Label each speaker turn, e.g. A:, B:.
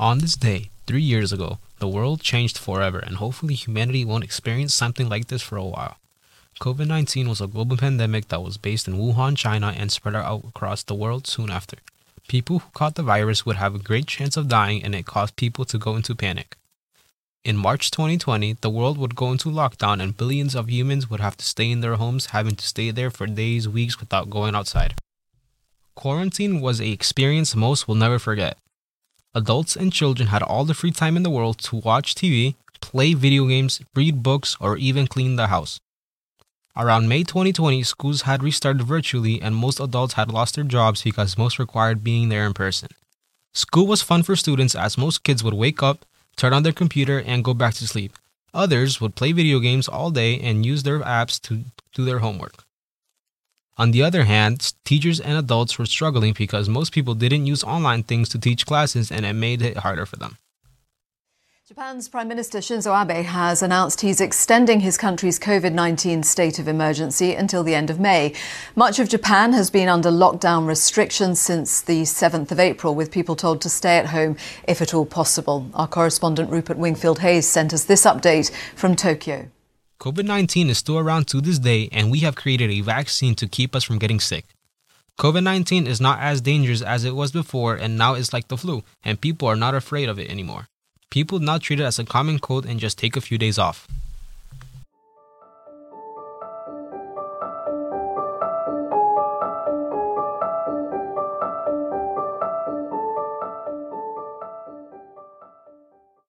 A: On this day, three years ago, the world changed forever, and hopefully humanity won't experience something like this for a while. COVID 19 was a global pandemic that was based in Wuhan, China, and spread out across the world soon after. People who caught the virus would have a great chance of dying, and it caused people to go into panic. In March 2020, the world would go into lockdown, and billions of humans would have to stay in their homes, having to stay there for days, weeks without going outside. Quarantine was an experience most will never forget. Adults and children had all the free time in the world to watch TV, play video games, read books, or even clean the house. Around May 2020, schools had restarted virtually, and most adults had lost their jobs because most required being there in person. School was fun for students as most kids would wake up, turn on their computer, and go back to sleep. Others would play video games all day and use their apps to do their homework. On the other hand, teachers and adults were struggling because most people didn't use online things to teach classes and it made it harder for them.
B: Japan's Prime Minister Shinzo Abe has announced he's extending his country's COVID 19 state of emergency until the end of May. Much of Japan has been under lockdown restrictions since the 7th of April, with people told to stay at home if at all possible. Our correspondent Rupert Wingfield Hayes sent us this update from Tokyo.
A: COVID 19 is still around to this day, and we have created a vaccine to keep us from getting sick. COVID 19 is not as dangerous as it was before, and now it's like the flu, and people are not afraid of it anymore. People now treat it as a common cold and just take a few days off.